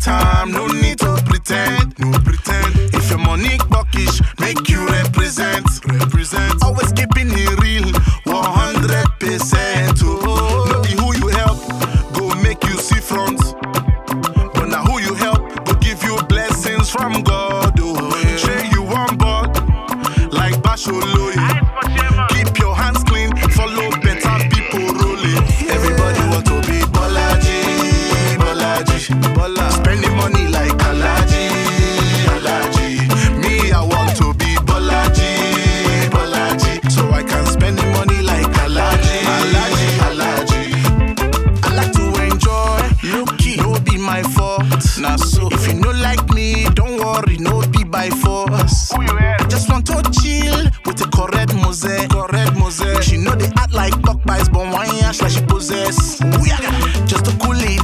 time. No need to pretend, no pretend. If your money buckish, make you represent, represent. Always keeping it real, 100%. Oh, no be who you help, go make you see front. But now who you help, go give you blessings from God. by force. Just want to chill with the correct mose. Correct mose. She know they act like cockbites, but wine ash like she possess. Just to cool it